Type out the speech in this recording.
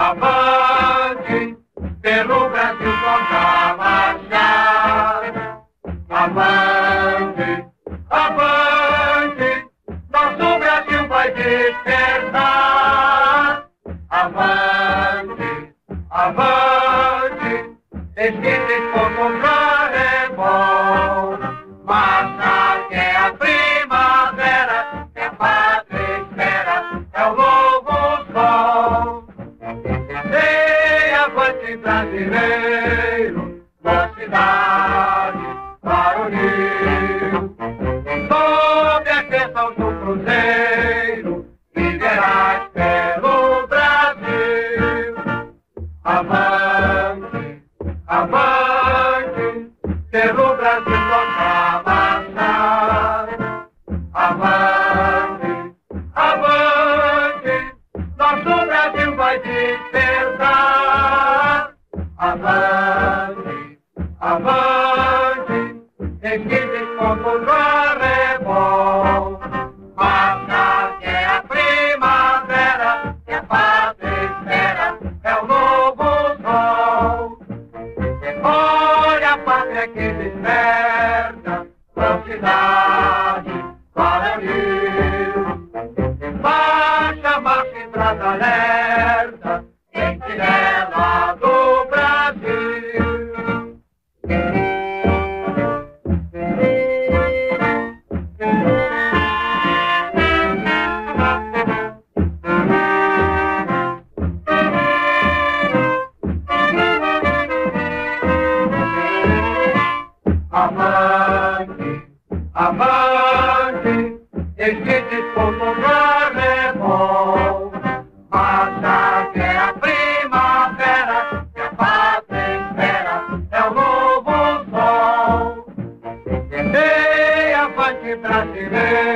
avante, pelo Brasil toca marchar. Avante, avante, nosso Brasil vai despertar. Avante, avante, esquece por comprar. Brasileiro, mocidade para unir. Sob a extensão do cruzeiro, viverás pelo Brasil. Avante, avante, pelo Brasil Avante, avante, esquive como já é bom. Marcha que é a primavera, que a pátria espera, é o novo sol. Olha a pátria que desperta, velocidade para o Rio. Baixa, marcha, entrada alerta, Avante, avante, este já é bom. Marcha que é a primavera, que a pátria espera, é o novo sol. Ei, avante brasileiro.